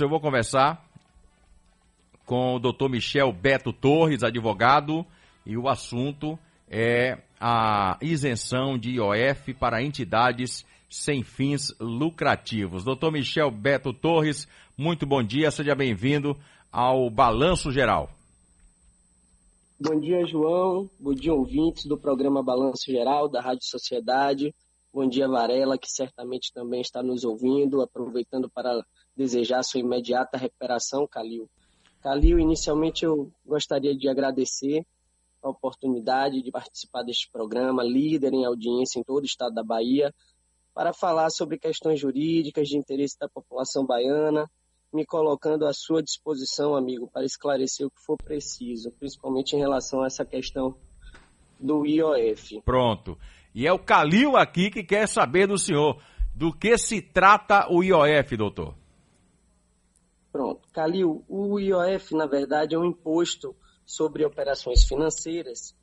Eu vou conversar com o doutor Michel Beto Torres, advogado, e o assunto é a isenção de IOF para entidades sem fins lucrativos. Doutor Michel Beto Torres, muito bom dia, seja bem-vindo ao Balanço Geral. Bom dia, João. Bom dia, ouvintes do programa Balanço Geral da Rádio Sociedade. Bom dia, Varela, que certamente também está nos ouvindo, aproveitando para desejar sua imediata recuperação, Calil. Calil, inicialmente eu gostaria de agradecer a oportunidade de participar deste programa, líder em audiência em todo o estado da Bahia, para falar sobre questões jurídicas de interesse da população baiana, me colocando à sua disposição, amigo, para esclarecer o que for preciso, principalmente em relação a essa questão do IOF. Pronto. E é o Calil aqui que quer saber do senhor. Do que se trata o IOF, doutor? Pronto. Calil, o IOF, na verdade, é um imposto sobre operações financeiras,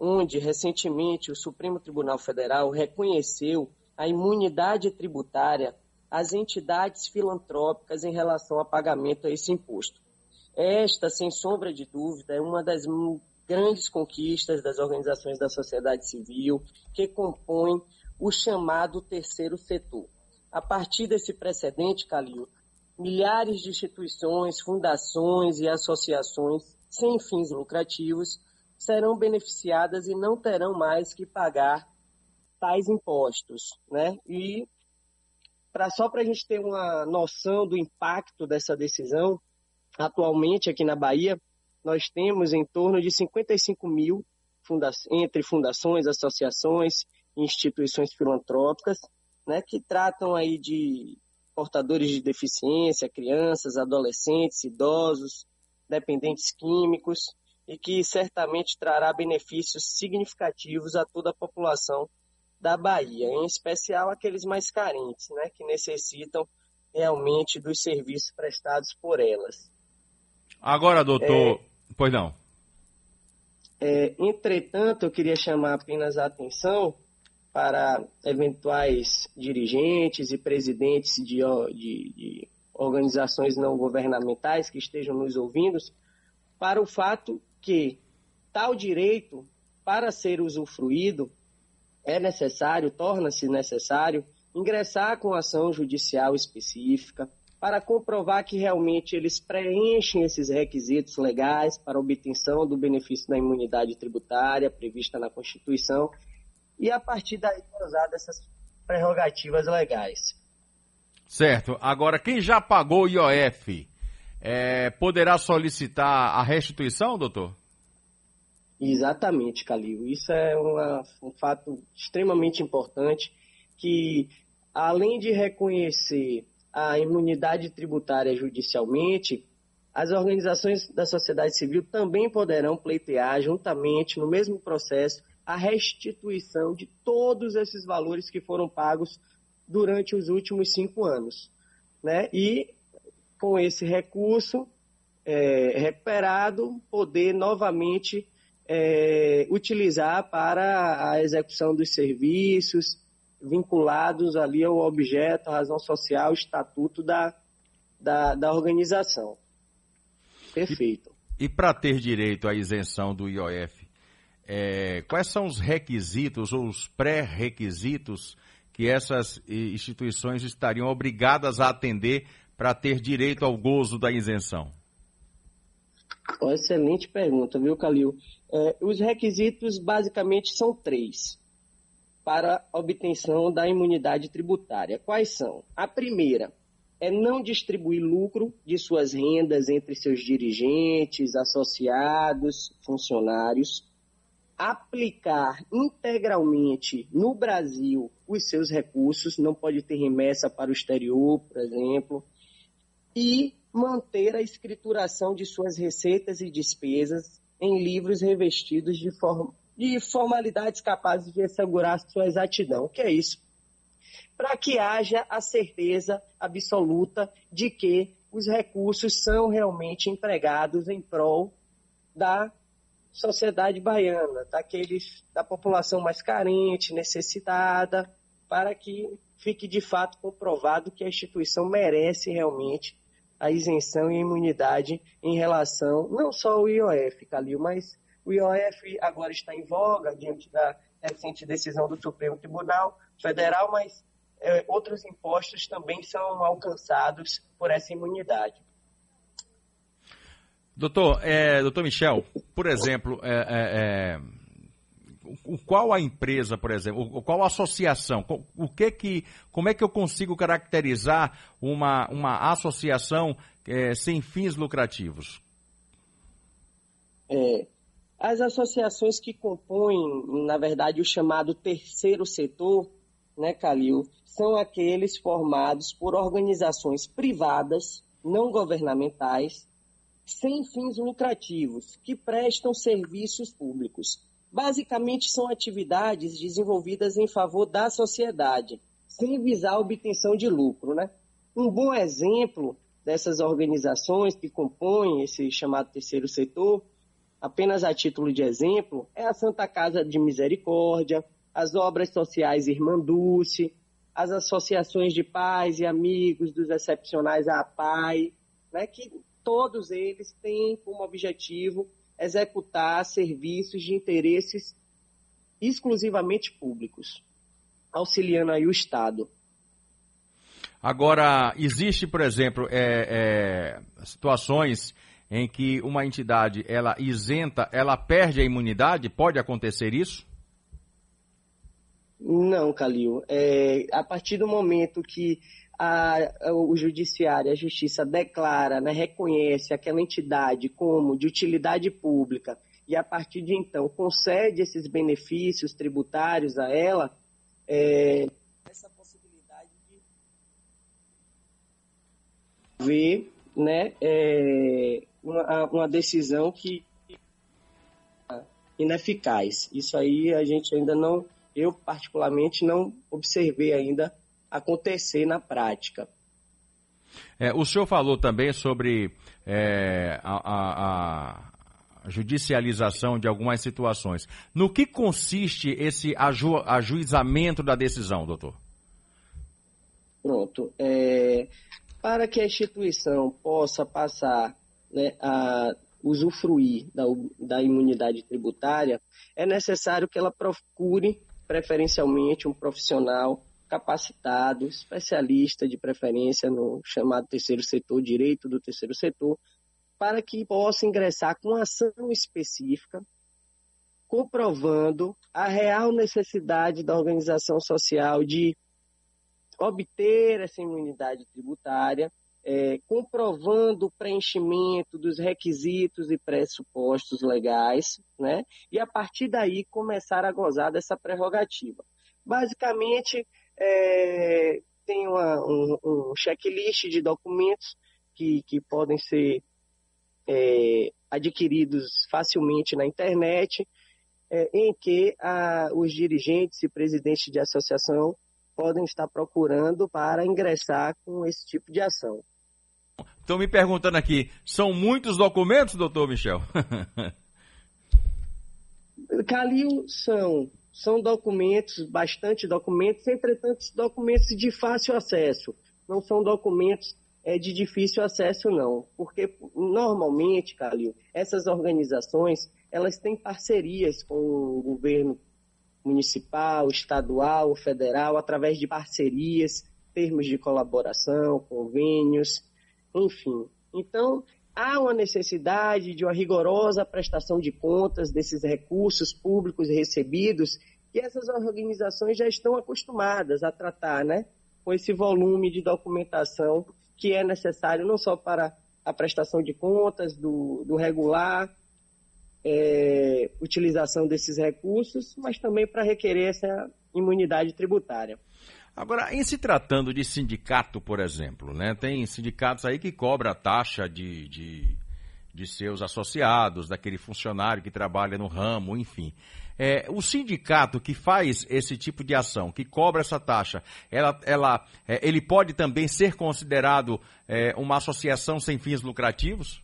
onde recentemente o Supremo Tribunal Federal reconheceu a imunidade tributária às entidades filantrópicas em relação ao pagamento a esse imposto. Esta, sem sombra de dúvida, é uma das grandes conquistas das organizações da sociedade civil que compõem o chamado terceiro setor. A partir desse precedente, Calil, milhares de instituições, fundações e associações sem fins lucrativos serão beneficiadas e não terão mais que pagar tais impostos, né? E pra, só para a gente ter uma noção do impacto dessa decisão, atualmente aqui na Bahia, nós temos em torno de 55 mil funda entre fundações, associações e instituições filantrópicas, né, que tratam aí de portadores de deficiência, crianças, adolescentes, idosos, dependentes químicos e que certamente trará benefícios significativos a toda a população da Bahia, em especial aqueles mais carentes, né, que necessitam realmente dos serviços prestados por elas. Agora, doutor, é... Pois não. É, entretanto, eu queria chamar apenas a atenção para eventuais dirigentes e presidentes de, de, de organizações não governamentais que estejam nos ouvindo, para o fato que tal direito, para ser usufruído, é necessário, torna-se necessário, ingressar com ação judicial específica, para comprovar que realmente eles preenchem esses requisitos legais para obtenção do benefício da imunidade tributária prevista na Constituição e a partir daí usar dessas prerrogativas legais. Certo. Agora, quem já pagou o IOF é, poderá solicitar a restituição, doutor? Exatamente, Calil. Isso é uma, um fato extremamente importante que, além de reconhecer a imunidade tributária judicialmente, as organizações da sociedade civil também poderão pleitear, juntamente no mesmo processo, a restituição de todos esses valores que foram pagos durante os últimos cinco anos. Né? E, com esse recurso é, recuperado, poder novamente é, utilizar para a execução dos serviços, vinculados ali ao objeto, à razão social, estatuto da, da, da organização. Perfeito. E, e para ter direito à isenção do IOF, é, quais são os requisitos ou os pré-requisitos que essas instituições estariam obrigadas a atender para ter direito ao gozo da isenção? Excelente pergunta, viu, Calil? É, os requisitos basicamente são três para obtenção da imunidade tributária. Quais são? A primeira é não distribuir lucro de suas rendas entre seus dirigentes, associados, funcionários, aplicar integralmente no Brasil os seus recursos, não pode ter remessa para o exterior, por exemplo, e manter a escrituração de suas receitas e despesas em livros revestidos de forma de formalidades capazes de assegurar sua exatidão. O que é isso? Para que haja a certeza absoluta de que os recursos são realmente empregados em prol da sociedade baiana, daqueles da população mais carente, necessitada, para que fique de fato comprovado que a instituição merece realmente a isenção e a imunidade em relação, não só ao IOF, Calil, mas o IOF agora está em voga diante da recente decisão do Supremo Tribunal Federal, mas é, outros impostos também são alcançados por essa imunidade. Doutor, é, doutor Michel, por exemplo, é, é, é qual a empresa, por exemplo, qual a associação, o que que, como é que eu consigo caracterizar uma, uma associação é, sem fins lucrativos? É, as associações que compõem, na verdade, o chamado terceiro setor, né, Calil, são aqueles formados por organizações privadas, não governamentais, sem fins lucrativos, que prestam serviços públicos. Basicamente, são atividades desenvolvidas em favor da sociedade, sem visar a obtenção de lucro. Né? Um bom exemplo dessas organizações que compõem esse chamado terceiro setor, apenas a título de exemplo, é a Santa Casa de Misericórdia, as obras sociais Irmã Dulce, as associações de pais e amigos dos excepcionais à PAI, né, que todos eles têm como objetivo executar serviços de interesses exclusivamente públicos, auxiliando aí o Estado. Agora, existe, por exemplo, é, é, situações em que uma entidade ela isenta, ela perde a imunidade? Pode acontecer isso? Não, Calil. É, a partir do momento que a, o judiciário, a justiça declara, né, reconhece aquela entidade como de utilidade pública e a partir de então concede esses benefícios tributários a ela, é, essa possibilidade de ver né, é, uma, uma decisão que ineficaz. Isso aí a gente ainda não, eu particularmente não observei ainda acontecer na prática. É, o senhor falou também sobre é, a, a, a, judicialização de algumas situações. No que consiste esse aju, ajuizamento da decisão, doutor? Pronto. É, para que a instituição possa passar né, a usufruir da, da imunidade tributária, é necessário que ela procure preferencialmente um profissional capacitado, especialista de preferência no chamado terceiro setor, direito do terceiro setor, para que possa ingressar com ação específica, comprovando a real necessidade da organização social de obter essa imunidade tributária, é, comprovando o preenchimento dos requisitos e pressupostos legais, né? E a partir daí começar a gozar dessa prerrogativa. Basicamente, é, tem uma, um, um, checklist de documentos que, que podem ser é, adquiridos facilmente na internet, é, em que a, os dirigentes e presidentes de associação podem estar procurando para ingressar com esse tipo de ação. Estão me perguntando aqui, são muitos documentos, doutor Michel? Calil, são são documentos, bastante documentos, entretanto, documentos de fácil acesso. Não são documentos é, de difícil acesso, não. Porque, normalmente, Calil, essas organizações, elas têm parcerias com o governo municipal, estadual, federal, através de parcerias, termos de colaboração, convênios, enfim. Então, há uma necessidade de uma rigorosa prestação de contas desses recursos públicos recebidos que essas organizações já estão acostumadas a tratar, né? Com esse volume de documentação que é necessário não só para a prestação de contas do, do regular, é, utilização desses recursos, mas também para requerer essa imunidade tributária. Agora, em se tratando de sindicato, por exemplo, né, tem sindicatos aí que cobram a taxa de, de, de seus associados, daquele funcionário que trabalha no ramo, enfim. É, o sindicato que faz esse tipo de ação, que cobra essa taxa, ela, ela, é, ele pode também ser considerado é, uma associação sem fins lucrativos?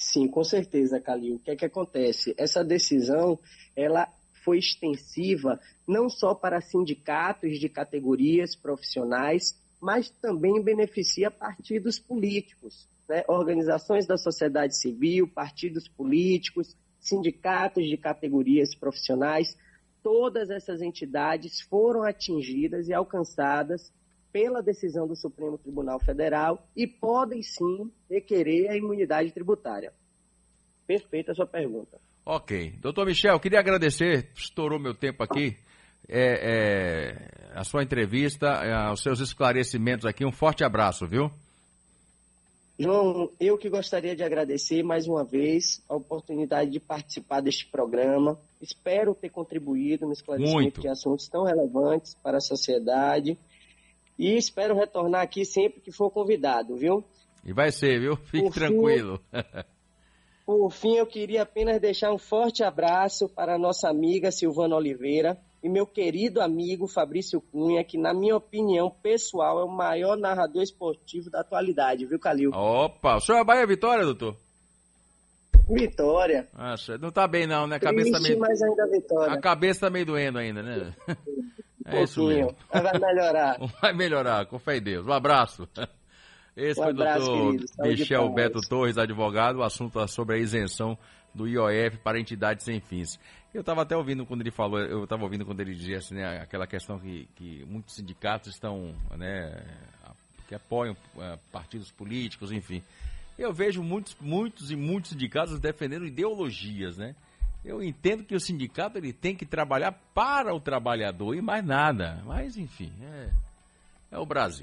Sim, com certeza, Calil. O que é que acontece? Essa decisão, ela foi extensiva não só para sindicatos de categorias profissionais, mas também beneficia partidos políticos, né? organizações da sociedade civil, partidos políticos, sindicatos de categorias profissionais. Todas essas entidades foram atingidas e alcançadas pela decisão do Supremo Tribunal Federal e podem sim requerer a imunidade tributária. Perfeita a sua pergunta. Ok. Doutor Michel, queria agradecer, estourou meu tempo aqui, é, é, a sua entrevista, é, os seus esclarecimentos aqui. Um forte abraço, viu? João, eu que gostaria de agradecer mais uma vez a oportunidade de participar deste programa. Espero ter contribuído no esclarecimento Muito. de assuntos tão relevantes para a sociedade. E espero retornar aqui sempre que for convidado, viu? E vai ser, viu? Fique Por tranquilo. Fim, por fim, eu queria apenas deixar um forte abraço para a nossa amiga Silvana Oliveira e meu querido amigo Fabrício Cunha, que, na minha opinião pessoal, é o maior narrador esportivo da atualidade, viu, Calil? Opa, o senhor é Bahia Vitória, doutor? Vitória. Nossa, não tá bem não, né? A cabeça tá meio... mas ainda Vitória. A cabeça tá meio doendo ainda, né? É isso mesmo. Vai melhorar. Vai melhorar, com fé em Deus. Um abraço. Esse um foi o doutor Michel Beto Torres, advogado. O assunto é sobre a isenção do IOF para entidades sem fins. Eu estava até ouvindo quando ele falou, eu estava ouvindo quando ele dizia assim, né, aquela questão que, que muitos sindicatos estão, né, que apoiam uh, partidos políticos, enfim. Eu vejo muitos, muitos e muitos sindicatos defendendo ideologias, né? Eu entendo que o sindicato ele tem que trabalhar para o trabalhador e mais nada. Mas, enfim, é, é o Brasil.